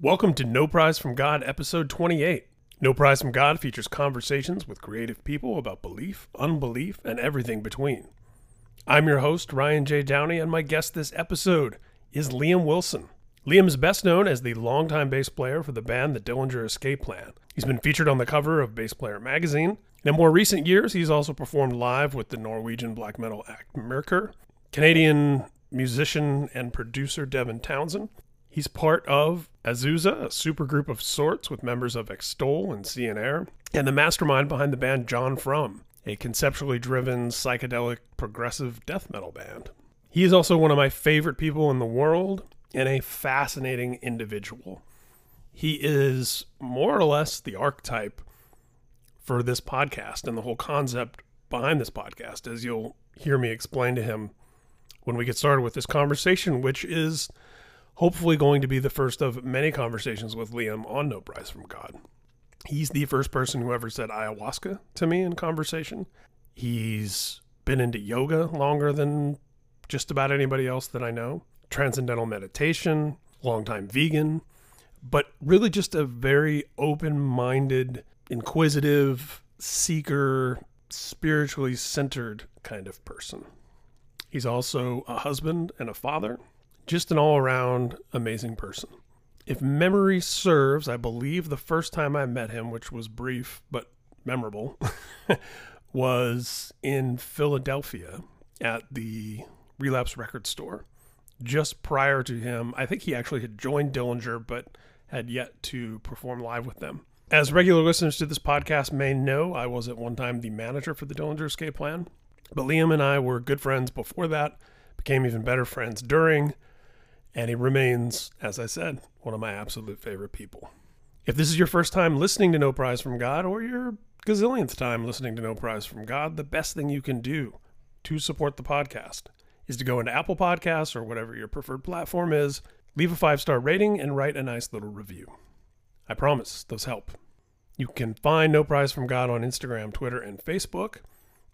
Welcome to No Prize from God, episode 28. No Prize from God features conversations with creative people about belief, unbelief, and everything between. I'm your host, Ryan J. Downey, and my guest this episode is Liam Wilson. Liam is best known as the longtime bass player for the band The Dillinger Escape Plan. He's been featured on the cover of Bass Player magazine. In more recent years, he's also performed live with the Norwegian black metal act Myrkur, Canadian musician and producer Devin Townsend. He's part of Azusa, a supergroup of sorts with members of Extol and Air, and the mastermind behind the band John Frum, a conceptually driven psychedelic progressive death metal band. He is also one of my favorite people in the world and a fascinating individual. He is more or less the archetype for this podcast and the whole concept behind this podcast, as you'll hear me explain to him when we get started with this conversation, which is hopefully going to be the first of many conversations with Liam on No Prize from God. He's the first person who ever said ayahuasca to me in conversation. He's been into yoga longer than just about anybody else that I know. Transcendental meditation, longtime vegan, but really just a very open minded, inquisitive, seeker, spiritually centered kind of person. He's also a husband and a father, just an all around amazing person. If memory serves, I believe the first time I met him, which was brief but memorable, was in Philadelphia at the Relapse Record Store. Just prior to him, I think he actually had joined Dillinger, but had yet to perform live with them. As regular listeners to this podcast may know, I was at one time the manager for the Dillinger Escape Plan. But Liam and I were good friends before that, became even better friends during, and he remains, as I said, one of my absolute favorite people. If this is your first time listening to No Prize from God, or your gazillionth time listening to No Prize from God, the best thing you can do to support the podcast is to go into Apple Podcasts or whatever your preferred platform is, leave a five star rating, and write a nice little review. I promise those help. You can find No Prize from God on Instagram, Twitter, and Facebook.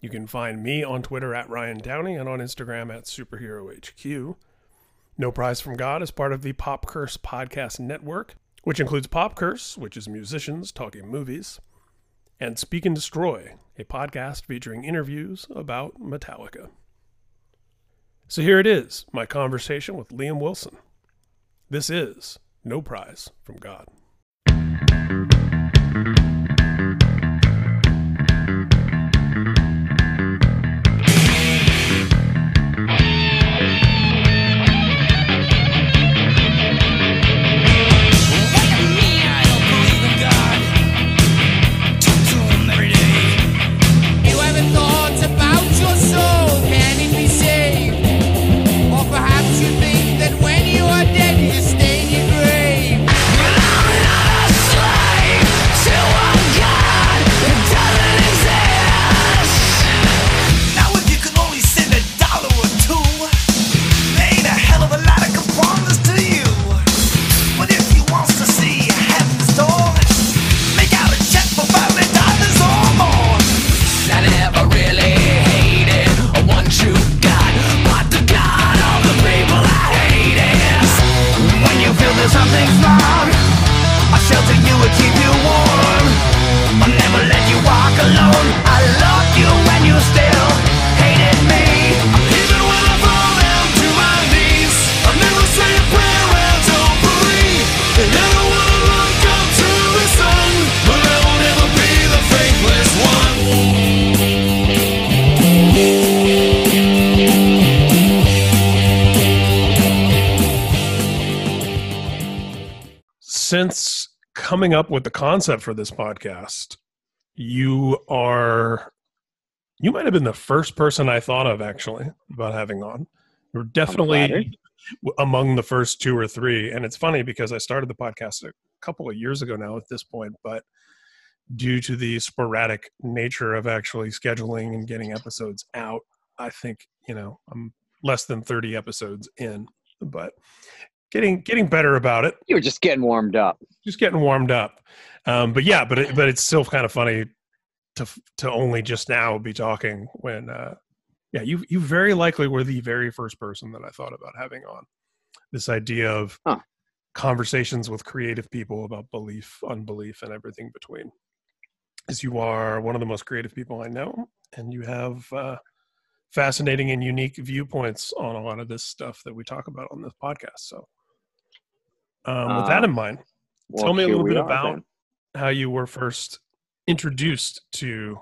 You can find me on Twitter at Ryan Downey and on Instagram at SuperheroHQ. No Prize from God is part of the Pop Curse Podcast Network, which includes Pop Curse, which is musicians talking movies, and Speak and Destroy, a podcast featuring interviews about Metallica. So here it is, my conversation with Liam Wilson. This is No Prize from God. Since coming up with the concept for this podcast, you are you might have been the first person I thought of actually about having on. You're definitely among the first two or three, and it's funny because I started the podcast a couple of years ago now at this point, but due to the sporadic nature of actually scheduling and getting episodes out, I think you know I'm less than 30 episodes in, but getting getting better about it You were just getting warmed up. just getting warmed up. Um, but yeah, but it, but it's still kind of funny to to only just now be talking when uh, yeah you you very likely were the very first person that I thought about having on this idea of Huh. conversations with creative people about belief, unbelief, and everything between. As you are one of the most creative people I know, and you have uh, fascinating and unique viewpoints on a lot of this stuff that we talk about on this podcast. So, um, with that Uh, in mind, Well, tell me a little bit are about then. how you were first introduced to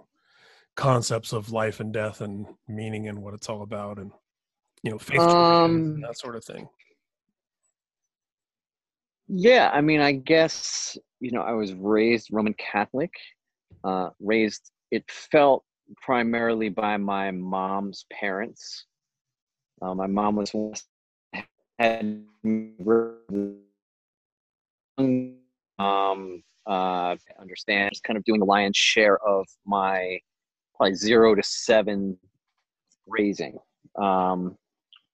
concepts of life and death and meaning and what it's all about and you know faith Um, and that sort of thing Yeah, I mean, I guess you know, I was raised Roman Catholic. Uh, raised, it felt primarily by my mom's parents. Uh, my mom was had um uh understand just kind of doing the lion's share of my probably zero to seven raising um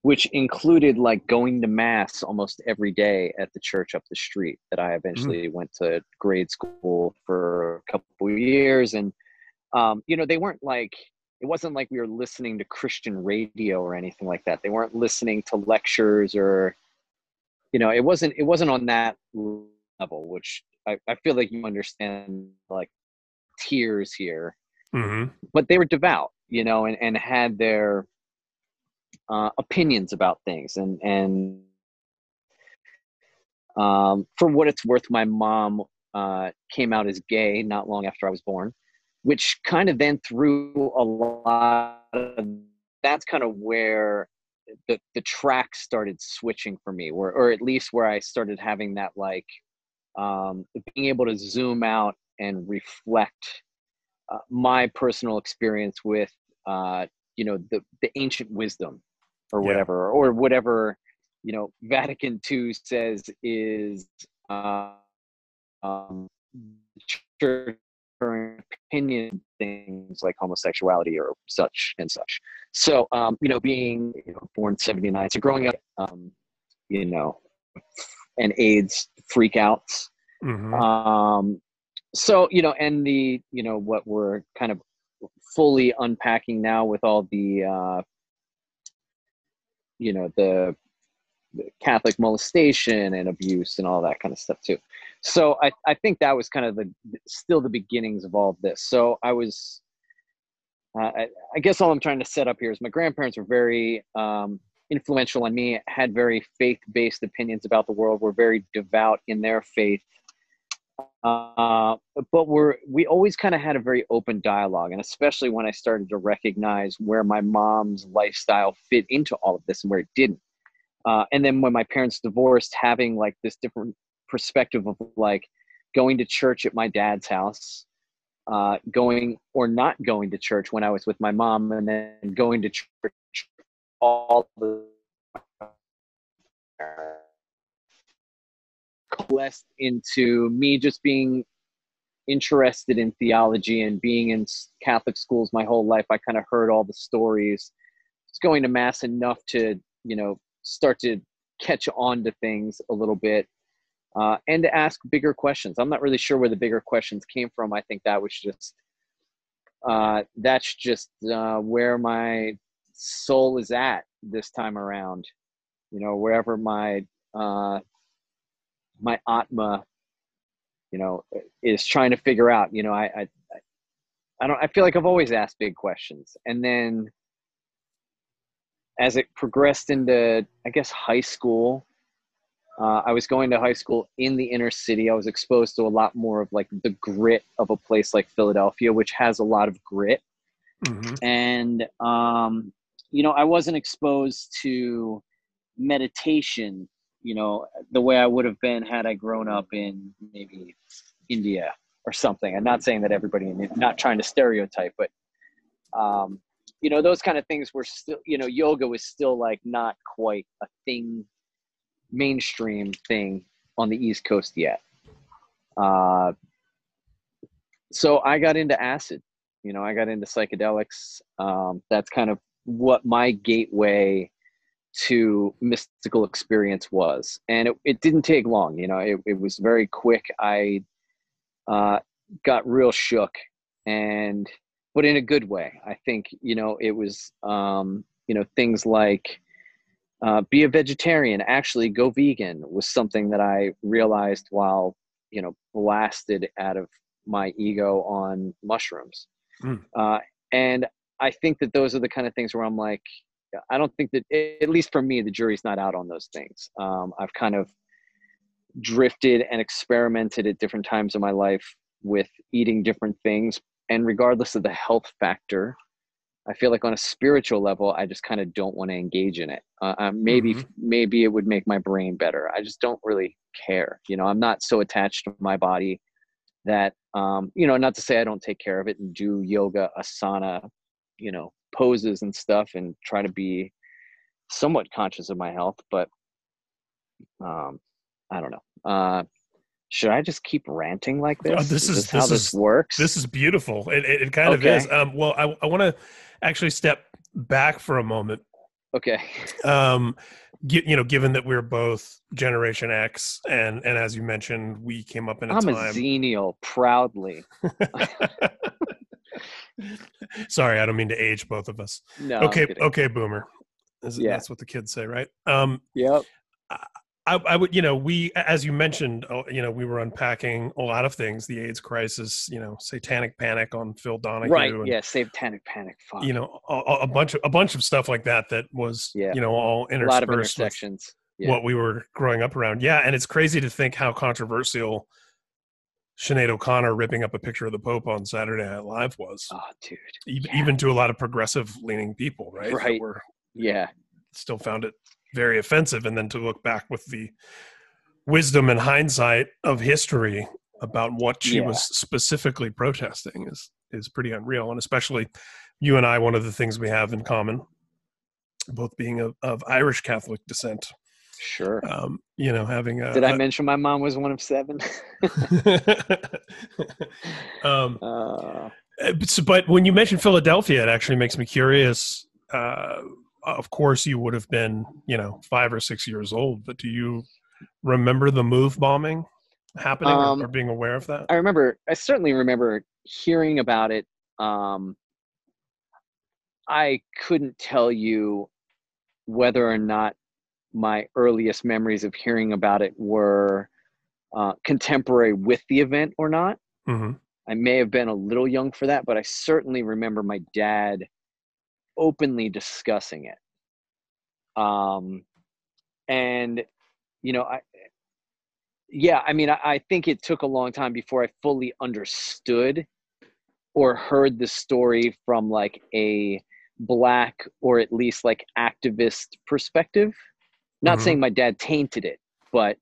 which included like going to mass almost every day at the church up the street that I eventually went to grade school for a couple of years. And, um, you know, they weren't like, it wasn't like we were listening to Christian radio or anything like that. They weren't listening to lectures or, you know, it wasn't, it wasn't on that level, which I, I feel like you understand like tears here hmm but they were devout, you know, and, and had their uh, opinions about things. And and um, for what it's worth, my mom uh, came out as gay not long after I was born, which kind of then threw a lot of. That's kind of where the the track started switching for me, or or at least where I started having that like um, being able to zoom out and reflect uh, my personal experience with uh, you know the the ancient wisdom or Yeah. whatever or whatever you know Vatican II says is uh, um, church opinion things like homosexuality or such and such. So um, you know, being you know, born seventy nine, so growing up, um, you know, and AIDS freakouts. Hmm um so you know and the you know what we're kind of fully unpacking now with all the uh you know the, the catholic molestation and abuse and all that kind of stuff too. So i i think that was kind of the still the beginnings of all of this. So i was uh, I, I guess all i'm trying to set up here is my grandparents were very um influential on me had very faith-based opinions about the world were very devout in their faith. Uh, but we're we always kind of had a very open dialogue and especially when i started to recognize where my mom's lifestyle fit into all of this and where it didn't. Uh, and then when my parents divorced having like this different perspective of like going to church at my dad's house uh, going or not going to church when i was with my mom and then going to church all the coalesced into me just being interested in theology and being in Catholic schools my whole life. I kind of heard all the stories. It's going to mass enough to, you know, start to catch on to things a little bit uh, and to ask bigger questions. I'm not really sure where the bigger questions came from. I think that was just, uh, that's just uh, where my soul is at this time around. You know, wherever my uh, my atma you know is trying to figure out you know I, I I- don't i feel like i've always asked big questions. And then as it progressed into i guess high school uh, i was going to high school in the inner city. I was exposed to a lot more of like the grit of a place like philadelphia which has a lot of grit. Hmm and um, you know i wasn't exposed to meditation you know the way i would have been had i grown up in maybe india or something. I'm not saying that everybody in not trying to stereotype but um, you know those kind of things were still you know yoga was still like not quite a thing mainstream thing on the east coast yet. Uh, so i got into acid you know i got into psychedelics um, that's kind of what my gateway to mystical experience was. And it, it didn't take long you know it, it was very quick. I uh, got real shook and but in a good way. I think you know it was um, you know things like uh, be a vegetarian actually go vegan was something that i realized while you know blasted out of my ego on mushrooms. Mm. uh, and i think that those are the kind of things where i'm like i don't think that at least for me the jury's not out on those things. Um, i've kind of drifted and experimented at different times in my life with eating different things and regardless of the health factor i feel like on a spiritual level i just kind of don't want to engage in it. Uh, uh, maybe Mhm. maybe it would make my brain better. I just don't really care you know? I'm not so attached to my body that um you know not to say i don't take care of it and do yoga asana you know poses and stuff and try to be somewhat conscious of my health but um i don't know uh should i just keep ranting like this Oh, this is- how this this is- works This is beautiful. It, it, it kind of is. Um, well, I, I want to actually step back for a moment. okay Um, you know, given that we're both Generation X, and and as you mentioned, we came up in a i'm a time. Xennial proudly Sorry, I don't mean to age both of us. no okay, okay, boomer. Is Yeah. That's what the kids say, right? Um, yep I, I would, you know, we, as you mentioned, uh, you know, we were unpacking a lot of things, the AIDS crisis, you know, satanic panic on Phil Donahue, right and, yeah satanic panic fuck you know, a, a bunch of a bunch of stuff like that that was, Yeah. you know, all a lot of interspersed with intersections yeah. what we were growing up around. Yeah, and it's crazy to think how controversial Sinead O'Connor ripping up a picture of the Pope on Saturday Night Live was, oh dude even, yeah. even to a lot of progressive leaning people, right? Right. were yeah still found it very offensive and then to look back with the wisdom and hindsight of history about what she Yeah. was specifically protesting is is pretty unreal and especially you and I one of the things we have in common both being of, of Irish Catholic descent sure um, you know having a, did i a- mention my mom was one of seven um, uh, Uh, but, when you mentioned Philadelphia, it actually makes me curious. Uh, of course, you would have been, you know, five or six years old, but do you remember the move bombing happening or- Um, or, being aware of that? I remember, I certainly remember hearing about it. Um, I couldn't tell you whether or not my earliest memories of hearing about it were uh, contemporary with the event or not. hmm I may have been a little young for that, but I certainly remember my dad openly discussing it. Um, and you know, I, yeah, I mean, I, I think it took a long time before I fully understood or heard the story from like a black or at least like activist perspective. Not Mhm. saying my dad tainted it, but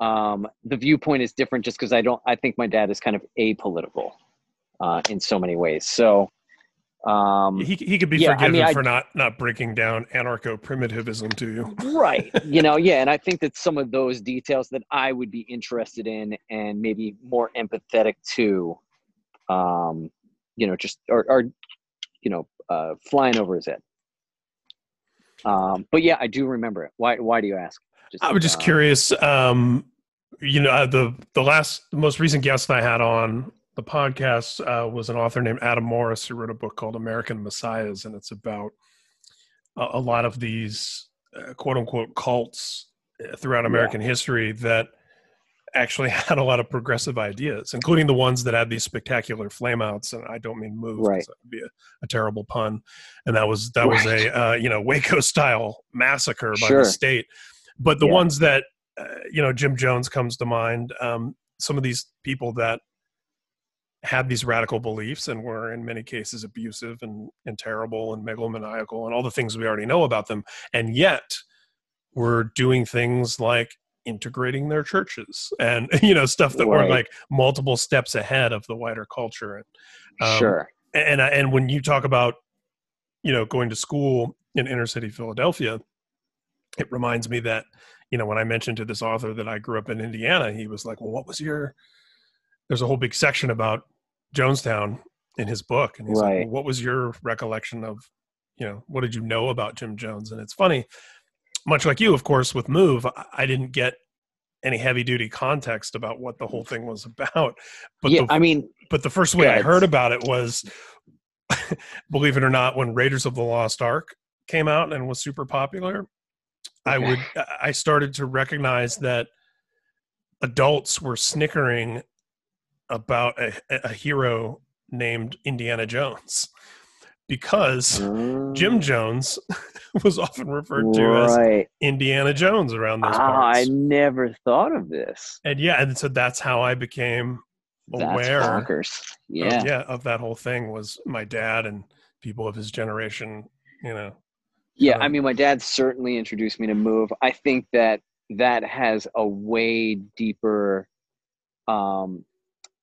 um, the viewpoint is different just because I don't. I think my dad is kind of apolitical uh, in so many ways. So, um, He, he could be yeah, I forgiven mean, I- for not, not breaking down anarcho primitivism to you. right you know yeah and i think that some of those details that i would be interested in and maybe more empathetic to um you know just are, are you know uh flying over his head um but yeah i do remember it why why do you ask I was just uh, curious. Um, you know, uh, the the last, the most recent guest I had on the podcast uh, was an author named Adam Morris who wrote a book called American Messiahs, and it's about a, a lot of these uh, quote unquote cults uh, throughout American history that actually had a lot of progressive ideas, including the ones that had these spectacular flameouts. And I don't mean moves, Right. that would be a, a terrible pun. And that was that was a uh, you know Waco style massacre by Sure. the state. But the Yeah. ones that uh, you know, Jim Jones comes to mind. Um, some of these people that had these radical beliefs and were in many cases abusive and, and terrible and megalomaniacal and all the things we already know about them, and yet were doing things like integrating their churches and you know stuff that were Right. like multiple steps ahead of the wider culture. And um, sure and and when you talk about you know going to school in inner city Philadelphia, it reminds me that you know when I mentioned to this author that I grew up in Indiana, he was like, "Well, what was your?" There's a whole big section about Jonestown in his book, and he's like, well, "What was your recollection of, you know, what did you know about Jim Jones?" And it's funny, much like you, of course, with Move, I, didn't get any heavy duty context about what the whole thing was about. But yeah the, i mean but the first way I heard about it was, believe it or not, when Raiders of the Lost Ark came out and was super popular. I would I started to recognize that adults were snickering about a, a hero named Indiana Jones because Jim Mm, Jones was often referred to as. Indiana Jones around those Ah, I never thought of this. and yeah, and so that's how I became aware bonkers. of, Yeah. yeah of that whole thing was my dad and people of his generation, you know. Yeah, Um, I mean, my dad certainly introduced me to Move. I think that that has a way deeper. Um,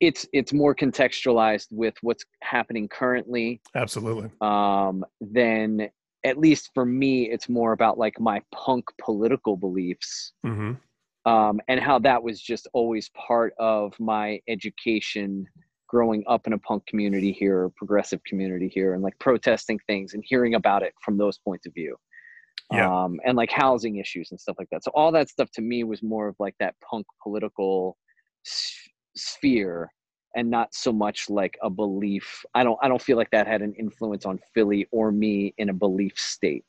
it's it's more contextualized with what's happening currently. Absolutely. Um, than at least for me, it's more about like my punk political beliefs. hmm um, and how that was just always part of my education growing up in a punk community here, a progressive community here, and like protesting things and hearing about it from those points of view. Yeah. Um, and like housing issues and stuff like that. So all that stuff to me was more of like that punk political sphere and not so much like a belief. I don't I don't feel like that had an influence on Philly or me in a belief state.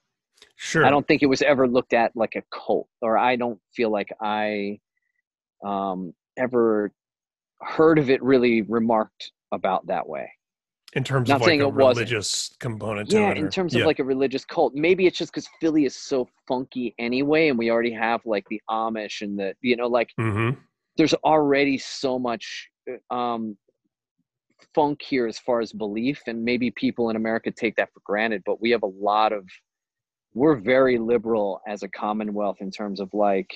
Sure. I don't think it was ever looked at like a cult, or I don't feel like I um, ever heard of it really remarked about that way. in terms not of like a it wasn't. religious component to Yeah, in or- terms of like a religious cult, maybe it's just because Philly is so funky anyway, and we already have like the Amish and the you know like Mhm. There's already so much uh, um, funk here as far as belief, and maybe people in America take that for granted. But we have a lot of, we're very liberal as a Commonwealth in terms of like,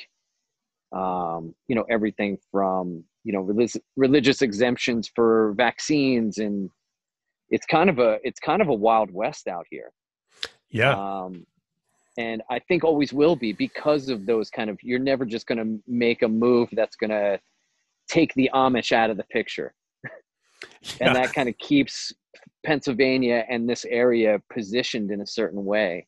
um, you know, everything from you know religious religious exemptions for vaccines, and it's kind of a it's kind of a wild west out here yeah. um, and I think always will be because of those kind of. You're never just going to make a move that's going to take the Amish out of the picture, and Yeah. that kind of keeps Pennsylvania and this area positioned in a certain way,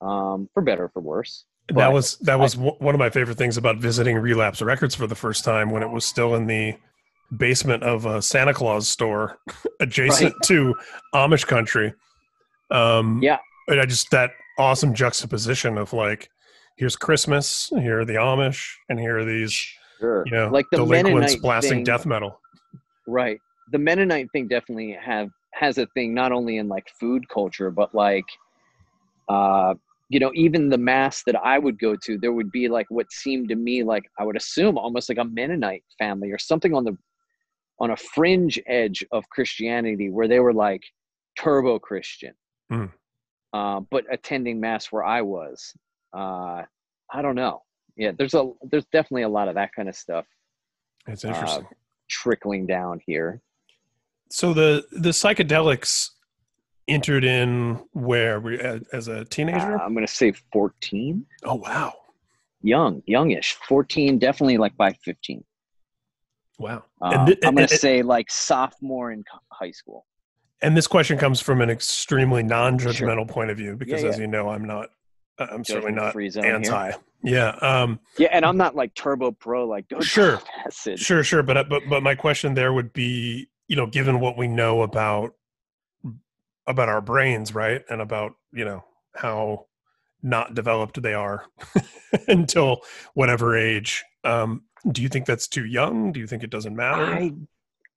um, for better or for worse. that was that was w one of my favorite things about visiting Relapse Records for the first time when it was still in the basement of a Santa Claus store adjacent to Amish country. Um, Yeah. and I just that awesome juxtaposition of like, here's Christmas, here are the Amish, and here are these Sure, you know like the delinquents Mennonite blasting thing, death metal. right the mennonite thing definitely have has a thing not only in like food culture but like uh you know even the mass that i would go to there would be like what seemed to me like i would assume almost like a mennonite family or something on the on a fringe edge of christianity where they were like turbo christian Hmm. Uh, but attending mass where i was uh i don't know yeah there's a there's definitely a lot of that kind of stuff It's uh, interesting. trickling down here so the the psychedelics entered in where we as, a teenager. Uh, I'm gonna say 14, oh wow, young, youngish. 14, definitely like by 15. wow. Thi- I'm gonna say like sophomore in high school. And this question comes from an extremely non-judgmental point of view because, Yeah, as you know, I'm not. I'm certainly not Judgment-free here. anti. Yeah. Um, Yeah, and I'm not like turbo pro, like go Sure. acid. sure, sure. But uh, but but my question there would be, you know, given what we know about about our brains, right, and about you know how not developed they are until whatever age. Um, do you think that's too young? Do you think it doesn't matter? I,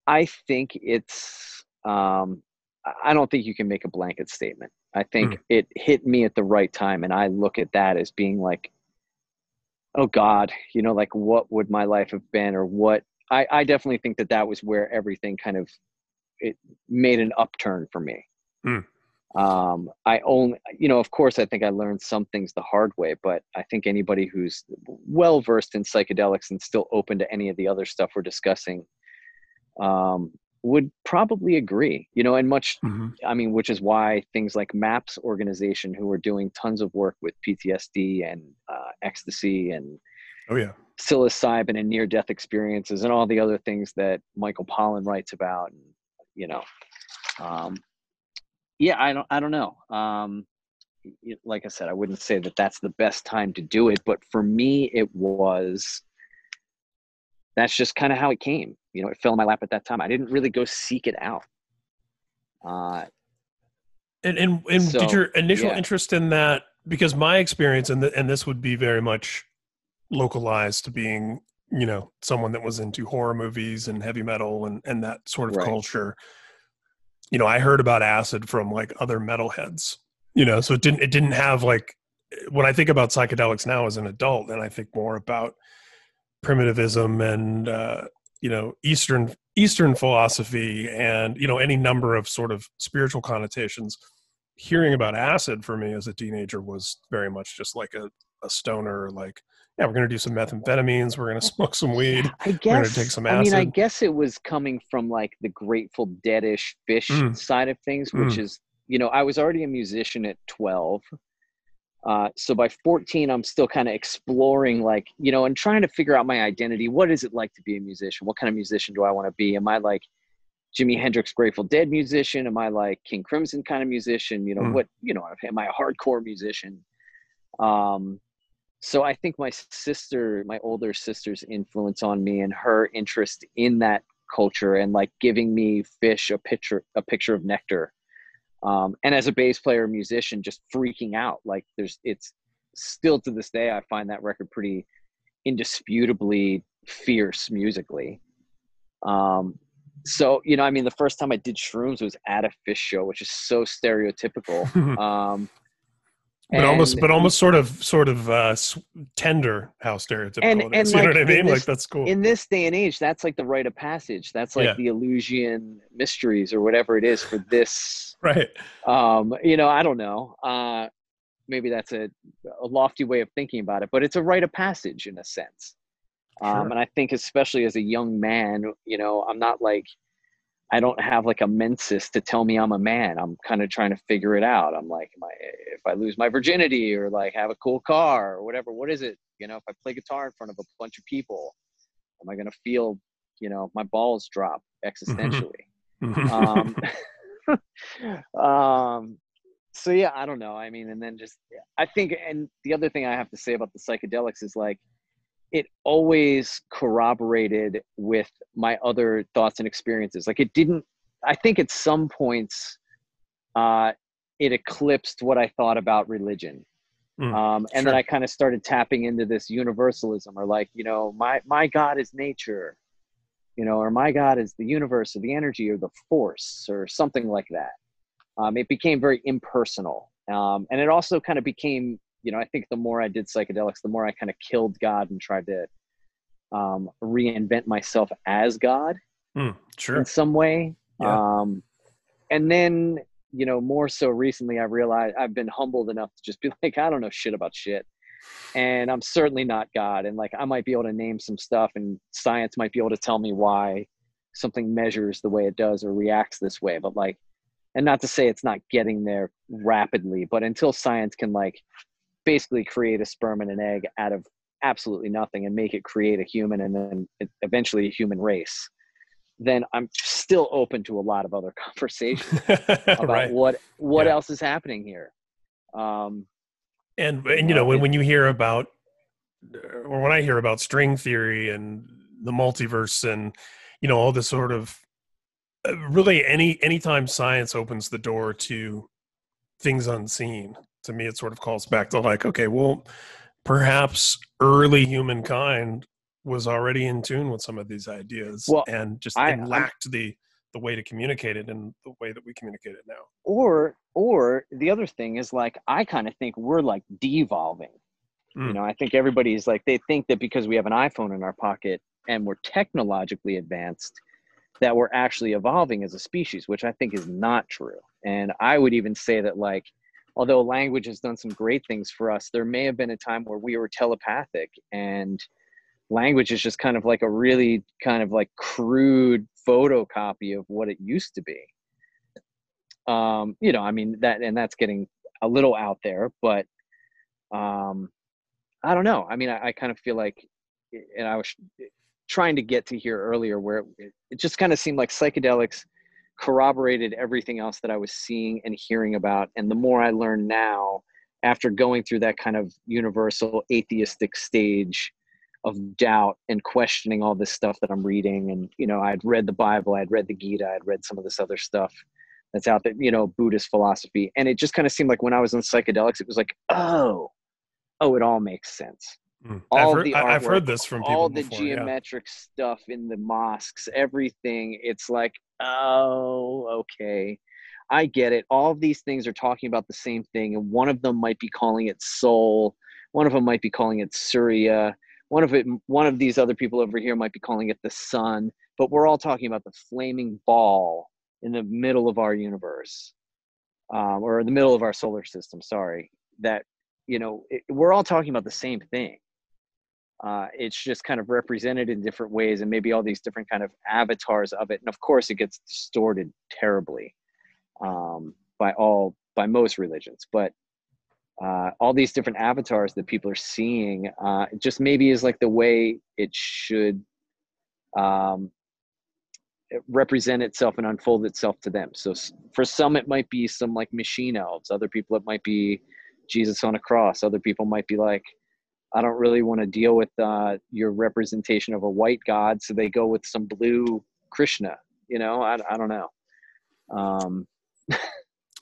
I think it's. Um, I- don't think you can make a blanket statement. I think Hmm. it hit me at the right time, and I look at that as being like, oh God, you know, like what would my life have been, or what? I, I definitely think that that was where everything kind of it made an upturn for me. Hmm. Um, I only, you know, of course, I think I learned some things the hard way, but I think anybody who's well versed in psychedelics and still open to any of the other stuff we're discussing um, would probably agree, you know, and much, Mhm. I mean, which is why things like MAPS organization, who are doing tons of work with PTSD and uh, ecstasy and Oh yeah. psilocybin and near death experiences and all the other things that Michael Pollan writes about, and, you know, um, yeah, I don't, I don't know. Um, like I said, I wouldn't say that that's the best time to do it, but for me, it was. That's just kind of how it came. You know, it fell in my lap at that time. I didn't really go seek it out. Uh, And and, and So, did your initial yeah. interest in that because my experience and and this would be very much localized to being you know someone that was into horror movies and heavy metal and and that sort of Right. culture you know i heard about acid from like other metalheads you know so it didn't it didn't have like when i think about psychedelics now as an adult and i think more about primitivism and uh you know eastern eastern philosophy and you know any number of sort of spiritual connotations hearing about acid for me as a teenager was very much just like a, a stoner like yeah we're gonna do some methamphetamines we're gonna smoke some weed I guess. take some acid. I mean, I guess it was coming from like the Grateful Deadish Phish Mm. side of things, which is, you know, I was already a musician at 12. Uh, so by 14, I'm still kind of exploring, like, you know, and trying to figure out my identity. What is it like to be a musician? What kind of musician do I want to be? Am I like Jimi Hendrix, Grateful Dead musician? Am I like King Crimson kind of musician? You know, Mm. what, you know, am I a hardcore musician? Um, so I think my sister, my older sister's influence on me and her interest in that culture and like giving me Phish a picture a picture of nectar. Um, and as a bass player musician, just freaking out. Like there's it's still to this day I find that record pretty indisputably fierce musically. Um so you know, I mean the first time I did shrooms was at a Phish show, which is so stereotypical. Um but almost but almost sort of sort of uh tender how stereotypical And- it. is and, you know what i in mean? Like this- that's cool. in this day and age that's like the rite of passage. That's like Yeah. the Eleusinian mysteries or whatever it is for this right. um you know i don't know. Uh maybe that's a, a lofty way of thinking about it but it's a rite of passage in a sense. Um Sure. and i think especially as a young man you know i'm not like i don't have like a mensis to tell me i'm a man. I'm kind of trying to figure it out. I'm like am I, if i lose my virginity or like have a cool car or whatever what is it? You know if i play guitar in front of a bunch of people am i going to feel you know my balls drop existentially? Um, um, so yeah, I don't know. I mean, and then just I think, and the other thing I have to say about the psychedelics is like it always corroborated with my other thoughts and experiences. Like it didn't. I think at some points, uh, it eclipsed what I thought about religion. Mm, Um, and then. I kind of started tapping into this universalism, or like, you know, my my God is nature, you know, or my God is the universe, or the energy, or the force, or something like that. Um, it became very impersonal, um, and it also kind of became, you know, I think the more I did psychedelics, the more I kind of killed God and tried to um, reinvent myself as God Mm, sure in some way. Yeah. Um, and then, you know, more so recently, I realized I've been humbled enough to just be like, I don't know shit about shit. And I'm certainly not God. And like, I might be able to name some stuff, and science might be able to tell me why something measures the way it does or reacts this way. But like, and not to say it's not getting there rapidly, but until science can like basically create a sperm and an egg out of absolutely nothing and make it create a human and then eventually a human race then i'm still open to a lot of other conversations about right what what Yeah. else is happening here um and and you know, know when, when you hear about or when i hear about string theory and the multiverse and you know all this sort of uh, really any anytime science opens the door to things unseen to me it sort of calls back to like okay well perhaps early humankind was already in tune with some of these ideas Well, and just I- lacked the the way to communicate it and the way that we communicate it now. Or or the other thing is like i kind of think we're like devolving. You Mm. know i think everybody's like they think that because we have an iphone in our pocket and we're technologically advanced that we're actually evolving as a species which i think is not true. And i would even say that like although language has done some great things for us there may have been a time where we were telepathic and language is just kind of like a really kind of like crude photocopy of what it used to be. Um you know i mean that and that's getting a little out there but um i don't know. I mean i, I kind of feel like and i was trying to get to here earlier where it, it just kind of seemed like psychedelics corroborated everything else that i was seeing and hearing about and the more i learn now after going through that kind of universal atheistic stage of doubt and questioning all this stuff that i'm reading and you know i'd read the bible i'd read the gita i'd read some of this other stuff that's out there, you know, Buddhist philosophy. And it just kind of seemed like when I was on psychedelics, it was like, oh, oh, it all makes sense. Mm. All I've, heard, the I- I've heard this from people All the before. yeah. geometric stuff in the mosques, everything. It's like, oh, okay. I get it. All of these things are talking about the same thing, and one of them might be calling it soul. One of them might be calling it Surya. One of it, one of these other people over here might be calling it the sun. But we're all talking about the flaming ball in the middle of our universe, um, or in the middle of our solar system. Sorry, that you know it, we're all talking about the same thing. Uh, it's just kind of represented in different ways, and maybe all these different kind of avatars of it. And of course, it gets distorted terribly um, by all by most religions, but uh, all these different avatars that people are seeing uh, just maybe is like the way it should um, represent itself and unfold itself to them. So for some, it might be some like machine elves. Other people, it might be Jesus on a cross. Other people might be like, I don't really want to deal with uh, your representation of a white god, so they go with some blue Krishna. You know, I, I don't know. Um,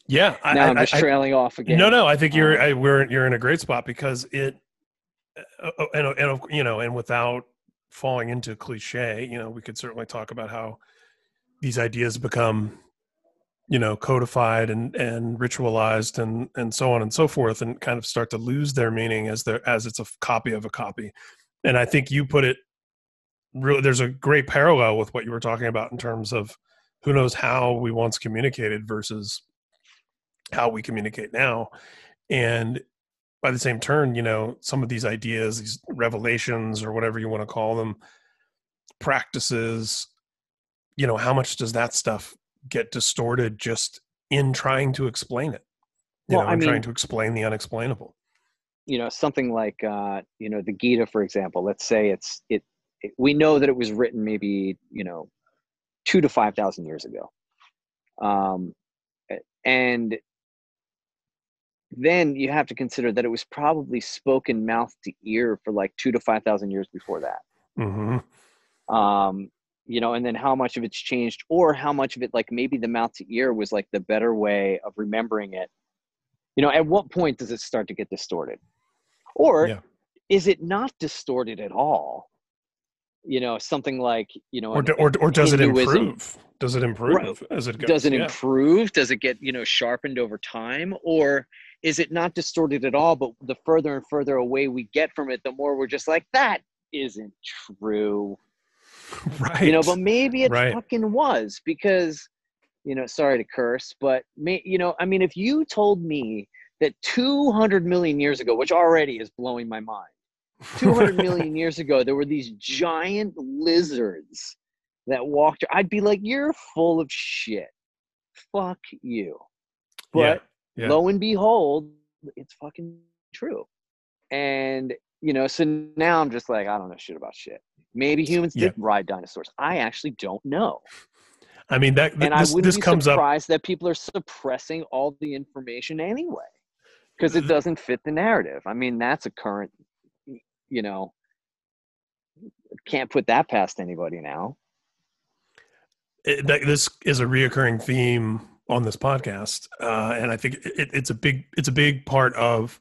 Yeah, I, now I, I'm just I- trailing off again. No, no, I think you're Um, I, we're you're in a great spot because it uh, uh, and and you know and without falling into cliche, you know, we could certainly talk about how these ideas become you know codified and and ritualized and and so on and so forth and kind of start to lose their meaning as their as it's a copy of a copy. And I think you put it really there's a great parallel with what you were talking about in terms of who knows how we once communicated versus how we communicate now and by the same turn you know some of these ideas these revelations or whatever you want to call them practices you know how much does that stuff get distorted just in trying to explain it you Well, know I in trying to explain the unexplainable you know something like uh, you know the Gita, for example. Let's say it's it, it. We know that it was written maybe you know two to five thousand years ago, um, and then you have to consider that it was probably spoken mouth to ear for like two to five thousand years before that. hmm um you know and then how much of it's changed or how much of it like maybe the mouth to ear was like the better way of remembering it. You know at what point does it start to get distorted? Or Yeah. is it not distorted at all? You know something like you know or, do- or, or does it improve? Does it improve as it goes? Does it Yeah. improve? Does it get you know sharpened over time? Or is it not distorted at all but the further and further away we get from it the more we're just like that isn't true right you know but maybe it Right. fucking was because you know sorry to curse but may, you know i mean if you told me that 200 million years ago which already is blowing my mind 200 million years ago there were these giant lizards that walked i'd be like you're full of shit. Fuck you. But yeah, yeah. lo and behold it's fucking true. And you know so now i'm just like i don't know shit about shit. Maybe humans Yeah. did ride dinosaurs. I actually don't know. I mean that th- and this, i wouldn't this be comes up that people are suppressing all the information anyway because Mm-hmm. it doesn't fit the narrative. I mean that's a current you know can't put that past anybody now. It, that this is a reoccurring theme on this podcast, uh, and I think it, it's a big it's a big part of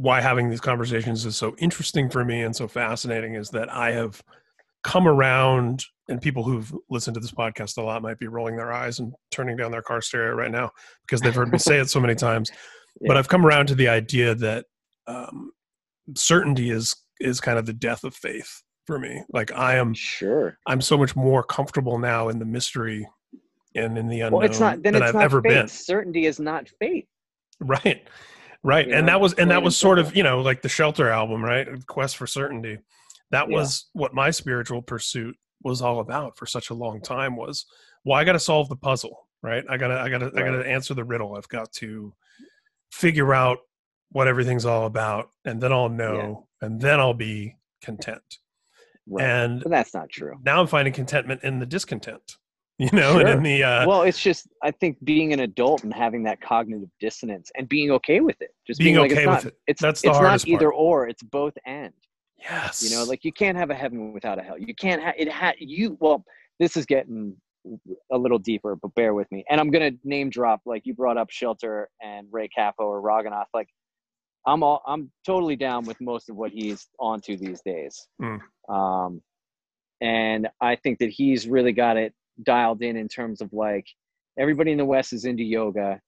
why having these conversations is so interesting for me and so fascinating. Is that I have come around, and people who've listened to this podcast a lot might be rolling their eyes and turning down their car stereo right now because they've heard me say it so many times. But I've come around to the idea that um, certainty is is kind of the death of faith for me. Like I am sure I'm so much more comfortable now in the mystery and in the unknown well it's not then than it's I've not ever faith been. certainty is not faith Right. Right. You and know, that was and that was sort of, you know, like the shelter album, right? Quest for Certainty. That Yeah. was what my spiritual pursuit was all about for such a long time was well, I gotta solve the puzzle, right? I gotta I gotta I gotta answer the riddle. I've got to figure out what everything's all about and then I'll know and then I'll be content. right And but that's not true now I'm finding contentment in the discontent. You know, and in the uh well it's just i think being an adult and having that cognitive dissonance and being okay with it just Being like, okay it's with not, it. it's That's the it's not either part. or it's both and yes. you know like you can't have a heaven without a hell you can't have it ha- you well this is getting a little deeper, but bear with me. And I'm gonna name drop like you brought up Shelter and Ray Cappo or Raghunath. Like I'm all I'm totally down with most of what he's onto these days. Mm. Um, and I think that he's really got it dialed in in terms of like everybody in the West is into yoga,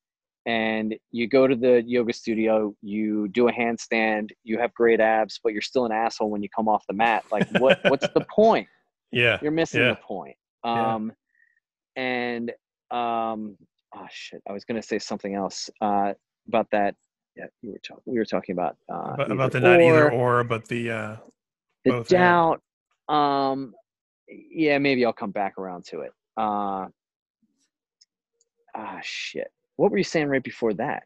and you go to the yoga studio, you do a handstand, you have great abs, but you're still an asshole when you come off the mat. Like what what's the point? Yeah. You're missing Yeah. the point. Yeah. Um, and um, oh shit, I was gonna say something else uh, about that. Yeah, you were talking. We were talking about uh, about, about the not either or, but the uh, the doubt. Um, yeah, maybe I'll come back around to it. Uh, ah, shit. What were you saying right before that?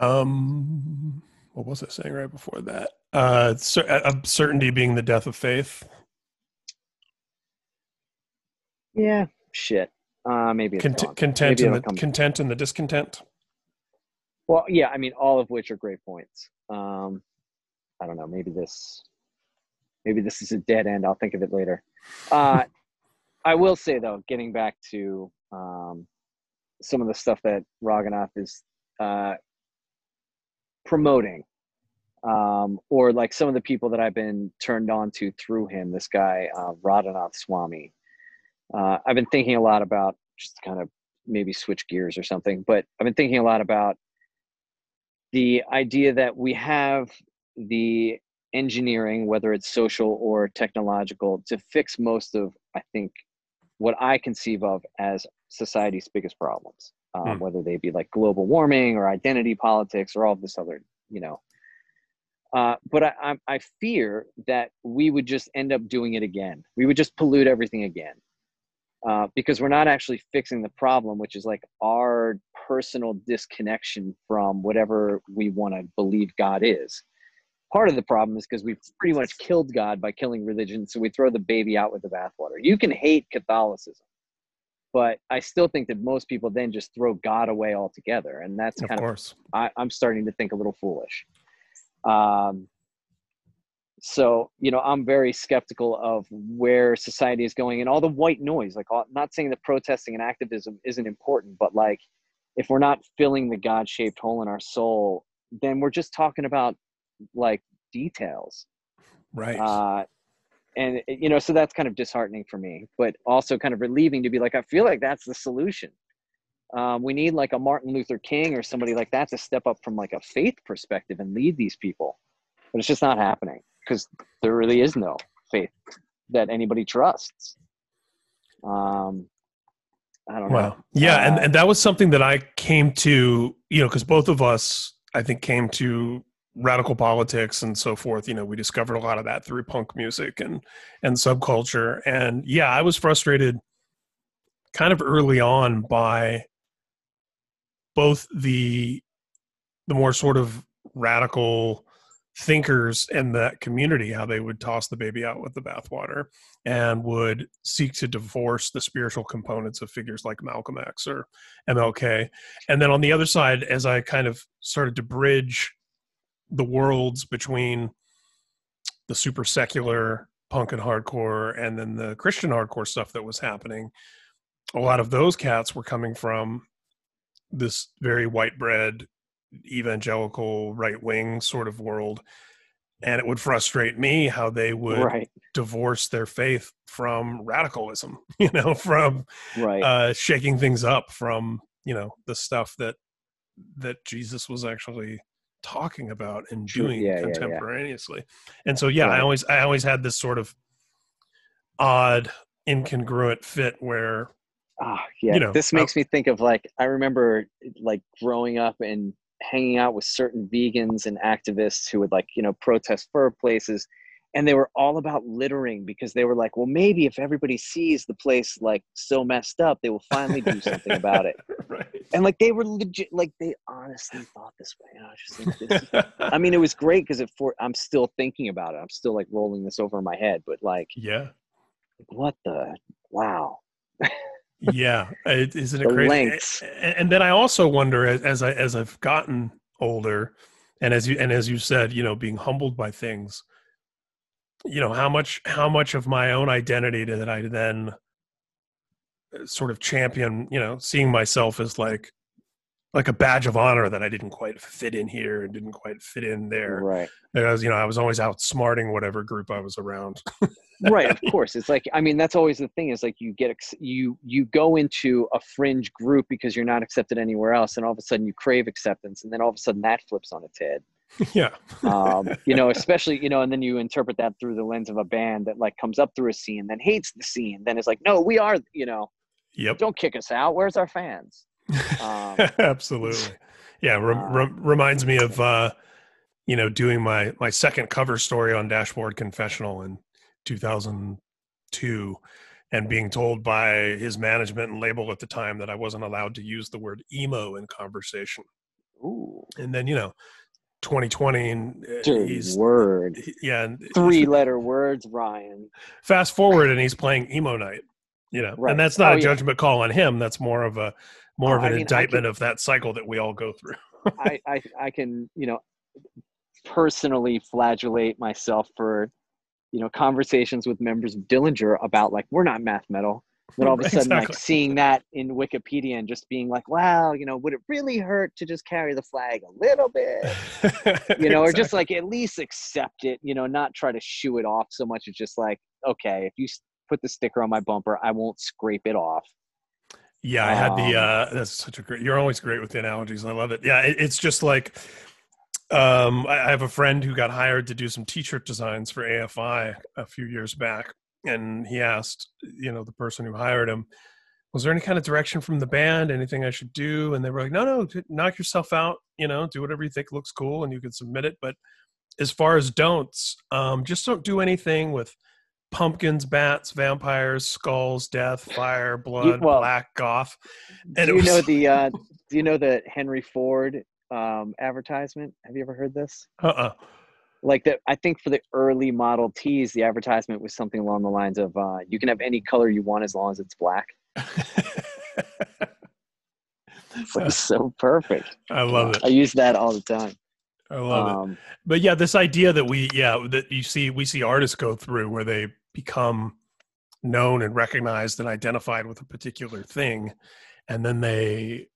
um, what was I saying right before that? Uh, uh, certainty being the death of faith. Yeah, shit. Uh, maybe Cont- content Maybe and the content and the discontent. Well, yeah, I mean, all of which are great points. Um, I don't know. Maybe this, maybe this is a dead end. I'll think of it later. Uh, I will say though, getting back to um, some of the stuff that Raghunath is uh, promoting, um, or like some of the people that I've been turned on to through him. This guy, uh, Radhanath Swami. Uh, I've been thinking a lot about just kind of maybe switch gears or something, but I've been thinking a lot about the idea that we have the engineering, whether it's social or technological, to fix most of, I think, what I conceive of as society's biggest problems, um, Hmm. whether they be like global warming or identity politics or all this other, you know. Uh, but I, I, I fear that we would just end up doing it again. We would just pollute everything again. Uh, because we're not actually fixing the problem, which is like our personal disconnection from whatever we want to believe God is. Part of the problem is because we've pretty much killed God by killing religion, so we throw the baby out with the bathwater. You can hate Catholicism, but I still think that most people then just throw God away altogether, and that's Of kind of course. I, I'm starting to think a little foolish. Um, so you know, I'm very skeptical of where society is going and all the white noise. Like, all, not saying that protesting and activism isn't important, but like, if we're not filling the God-shaped hole in our soul, then we're just talking about like details. Right. Uh, and you know, so that's kind of disheartening for me, but also kind of relieving to be like, I feel like that's the solution. Um, we need like a Martin Luther King or somebody like that to step up from like a faith perspective and lead these people, but it's just not happening because there really is no faith that anybody trusts. Um, I don't know. Yeah, and, Uh, and that was something that I came to, you know, because both of us, I think, came to radical politics and so forth. You know, we discovered a lot of that through punk music and and subculture. And yeah, I was frustrated kind of early on by both the the more sort of radical thinkers in that community how they would toss the baby out with the bathwater and would seek to divorce the spiritual components of figures like Malcolm X or MLK. And then on the other side, as I kind of started to bridge the worlds between the super secular punk and hardcore and then the Christian hardcore stuff that was happening, a lot of those cats were coming from this very white bread evangelical right wing sort of world and it would frustrate me how they would right, divorce their faith from radicalism you know from right. uh shaking things up from you know the stuff that that jesus was actually talking about and doing yeah, yeah, yeah. contemporaneously and so yeah i always i always had this sort of odd incongruent fit where Ah, yeah. you know, this I- makes me think of like I remember like growing up and hanging out with certain vegans and activists who would like you know protest fur places, and they were all about littering because they were like, well, maybe if everybody sees the place like so messed up, they will finally do something about it. right And like they were legit, like they honestly thought this way. I just like, this is- I mean, it was great because it for I'm still thinking about it. I'm still like rolling this over in my head, but like, yeah what the wow. yeah it, isn't it The crazy lengths. and, and then i also wonder as, as i as i've gotten older and as you and as you said you know being humbled by things you know how much how much of my own identity did i then uh, sort of champion, you know, seeing myself as like like a badge of honor that I didn't quite fit in here and didn't quite fit in there. Right. Because you know, I was always outsmarting whatever group I was around. right of course it's like i mean that's always the thing is like you get ex- you you go into a fringe group because you're not accepted anywhere else and all of a sudden you crave acceptance and then all of a sudden that flips on its head yeah. um, you know especially you know and then you interpret that through the lens of a band that like comes up through a scene then hates the scene then it's like no we are you know Yep. don't kick us out where's our fans um, Absolutely. Yeah. Rem- uh, rem- reminds me of, uh, you know, doing my, my second cover story on Dashboard Confessional in 2002 and being told by his management and label at the time that I wasn't allowed to use the word emo in conversation. ooh, And then, you know, 2020 and uh, dude, he's, word he- yeah. And three letter words ryan fast forward and he's playing emo night, you know, Right. and that's not Oh, a yeah. judgment call on him. That's more of a, more Oh, of I an mean, indictment can- of that cycle that we all go through. I, I I can you know personally flagellate myself for you know conversations with members of Dillinger about like we're not math metal, but all of a sudden like seeing that in Wikipedia and just being like, wow, you know, would it really hurt to just carry the flag a little bit? You know, or just like at least accept it, you know, not try to shoo it off so much. It's just like, okay, if you put the sticker on my bumper, I won't scrape it off. Yeah, I had the. Um, uh That's such a great. You're always great with the analogies. I love it. Yeah, it, it's just like, um, I, I have a friend who got hired to do some T-shirt designs for AFI a few years back, and he asked, you know, the person who hired him, was there any kind of direction from the band, anything I should do? And they were like, no, no, knock yourself out. You know, do whatever you think looks cool, and you can submit it. But as far as don'ts, um, just don't do anything with pumpkins, bats, vampires, skulls, death, fire, blood, well, black, goth. And do you know the uh, do you know the Henry Ford um, advertisement? Have you ever heard this? Uh-uh. Like that I think for the early Model Ts, the advertisement was something along the lines of uh, "You can have any color you want as long as it's black." It's like so perfect. I love it. I use that all the time. I love it. Um, But yeah, this idea that we, yeah, that you see, we see artists go through where they become known and recognized and identified with a particular thing, and then they,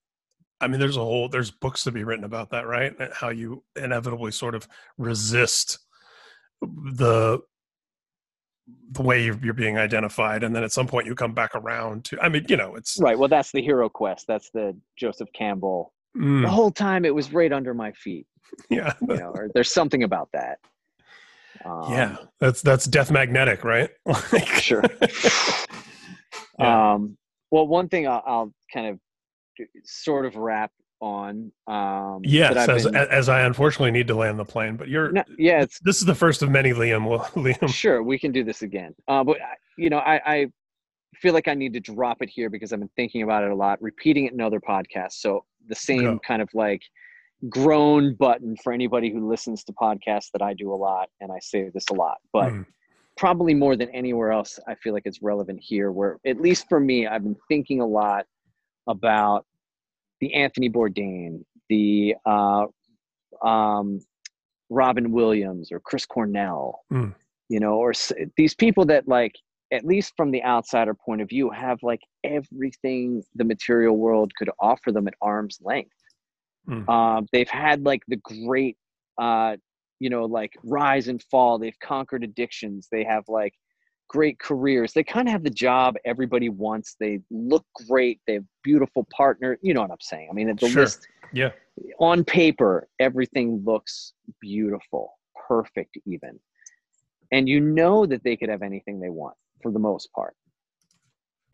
I mean, there's a whole, there's books to be written about that, right? How you inevitably sort of resist the the way you're, you're being identified, and then at some point you come back around to. I mean, you know, it's right. Well, that's the hero quest. That's the Joseph Campbell. mm, The whole time it was right under my feet. yeah, You know, or there's something about that. Um, yeah. That's that's death magnetic, right? Sure. Yeah. Um, well, one thing I'll, I'll kind of sort of wrap on. Um, Yes, as, been- as I unfortunately need to land the plane, but you're No, yeah, it's this is the first of many, Liam. Well, Liam, sure we can do this again. Uh, but you know, I, I feel like I need to drop it here because I've been thinking about it a lot, repeating it in other podcasts. So the same Go. kind of like groan button for anybody who listens to podcasts that I do a lot, and I say this a lot, but. Mm. Probably more than anywhere else, I feel like it's relevant here. Where, at least for me, I've been thinking a lot about the Anthony Bourdain, the uh, um, Robin Williams, or Chris Cornell, Mm. you know, or s- these people that, like, at least from the outsider point of view, have like everything the material world could offer them at arm's length. Mm. Um, they've had like the great, uh, you know, like rise and fall. They've conquered addictions. They have like great careers. They kind of have the job everybody wants. They look great. They have beautiful partner. You know what I'm saying? I mean, the Sure. list yeah, on paper, everything looks beautiful, perfect, even. And you know that they could have anything they want for the most part.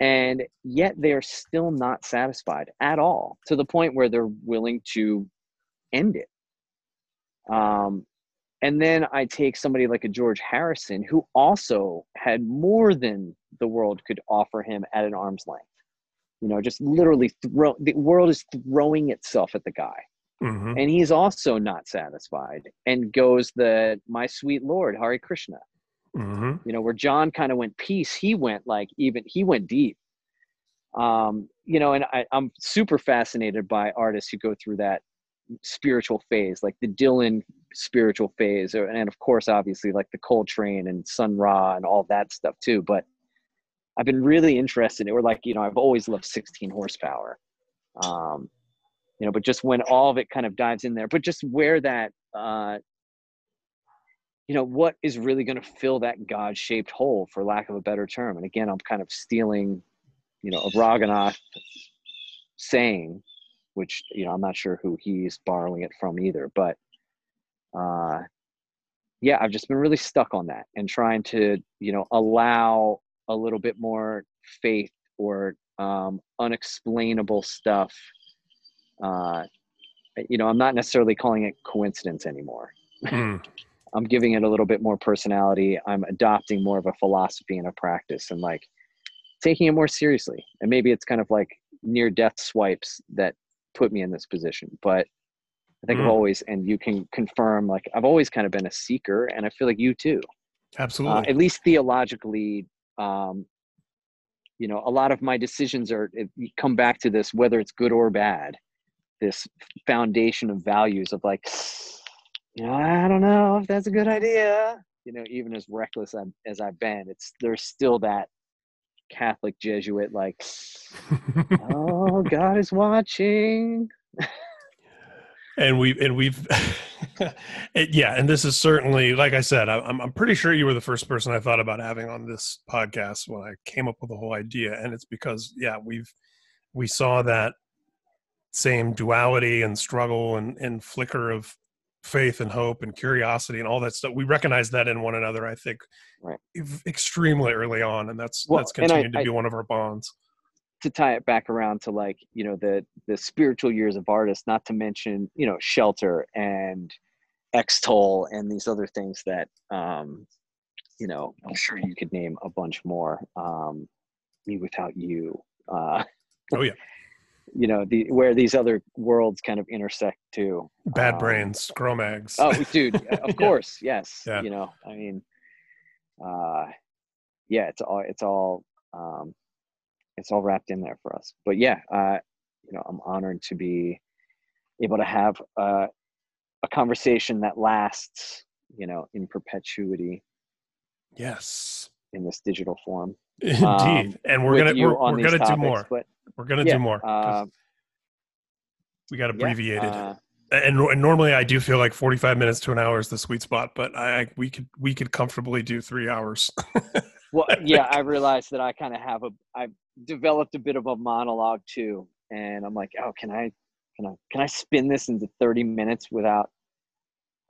And yet they are still not satisfied at all to the point where they're willing to end it. Um, and then I take somebody like a George Harrison, who also had more than the world could offer him at an arm's length. You know, just literally throw the world is throwing itself at the guy. Hmm and he's also not satisfied and goes the my sweet lord Hare krishna. Hmm you know where john kind of went peace he went like even he went deep. Um you know and I, i'm super fascinated by artists who go through that spiritual phase like the dylan spiritual phase or, and of course obviously like the coltrane and sun ra and all that stuff too but I've been really interested. In, it. or like you know, I've always loved 16 horsepower. Um, you know, but just when all of it kind of dives in there, but just where that, uh, you know, what is really going to fill that God-shaped hole, for lack of a better term? And again, I'm kind of stealing, you know, a Raghunath saying, which you know, I'm not sure who he's borrowing it from either, but uh, yeah, I've just been really stuck on that and trying to, you know, allow a little bit more faith or um, unexplainable stuff. Uh, you know, I'm not necessarily calling it coincidence anymore. Hmm. I'm giving it a little bit more personality. I'm adopting more of a philosophy and a practice and like taking it more seriously. And maybe it's kind of like near death swipes that put me in this position. But I think I've Mm. always, and you can confirm, like I've always kind of been a seeker, and I feel like you too. Absolutely. Uh, at least theologically, um, you know, a lot of my decisions are come back to this, whether it's good or bad, this foundation of values of like, you know, I don't know if that's a good idea. You know, even as reckless as I've been, it's there's still that Catholic Jesuit like, oh, God is watching. and we and we've it, yeah and this is certainly like i said I, I'm, I'm pretty sure you were the first person i thought about having on this podcast when i came up with the whole idea and it's because yeah we've we saw that same duality and struggle and, and flicker of faith and hope and curiosity and all that stuff we recognize that in one another i think Right. extremely early on and that's Well, that's and I- continued to I- be one of our bonds to tie it back around to like you know the the spiritual years of artists not to mention you know shelter and extol and these other things that um you know i'm sure you could name a bunch more um me without you uh Oh, yeah. You know the where these other worlds kind of intersect too. Bad Um, brains Cro-Mags oh dude of Yeah. course yes Yeah. you know i mean uh yeah it's all it's all um it's all wrapped in there for us. But yeah uh you know i'm honored to be able to have uh, a conversation that lasts you know in perpetuity yes. in this digital form indeed. Um, and we're gonna we're, we're gonna do more. but we're gonna yeah, do more. uh, we got yeah, abbreviated. uh, and, and normally i do feel like 45 minutes to an hour is the sweet spot but i I- we could we could comfortably do three hours. Well yeah i realized that i kind of have a i've developed a bit of a monologue too. And i'm like oh can i can i can i spin this into 30 minutes without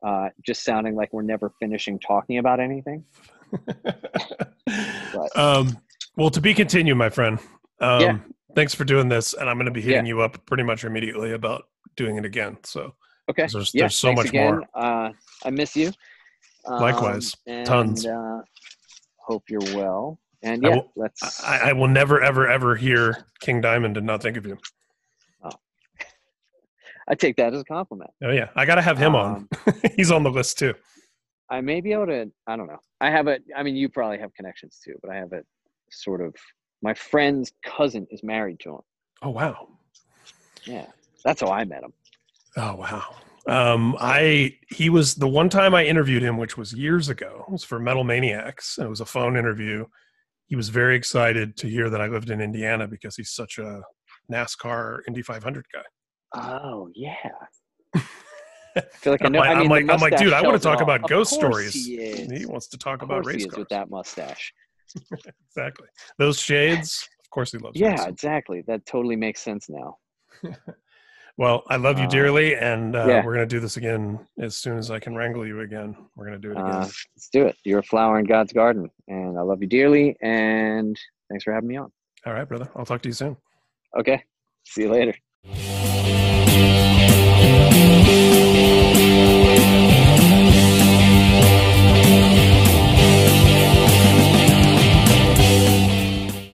uh just sounding like we're never finishing talking about anything um well to be continued my friend. Um Yeah. thanks for doing this and i'm going to be hitting you up pretty much immediately about doing it again so okay. There's- yeah, there's so much again. more. uh i miss you. Likewise. and, Tons. uh hope you're well. And I yeah will- let's I, I will never ever ever hear king diamond and not think of you. I take that as a compliment. Oh yeah. I gotta have him on. Um, he's on the list too I may be able to. I don't know. I have a. I mean, you probably have connections too, but I have a sort of. My friend's cousin is married to him. oh wow Yeah, that's how I met him. Oh wow. Um, I he was the one time I interviewed him, which was years ago. It was for Metal Maniacs. and It was a phone interview. He was very excited to hear that I lived in Indiana because he's such a NASCAR Indy 500 guy. Oh yeah. I feel like I I'm know. like, I mean, I'm like, I'm like, dude, I want to talk about ghost stories. He. He wants to talk about race he is cars. with that mustache. Exactly. Those shades. Of course, he loves. Yeah, exactly. That totally makes sense now. Well, I love you Uh, dearly, and uh, yeah. we're gonna do this again as soon as I can wrangle you again. We're gonna do it again. Uh, let's do it. You're a flower in God's garden, and I love you dearly. And thanks for having me on. All right, brother. I'll talk to you soon. Okay. See you later.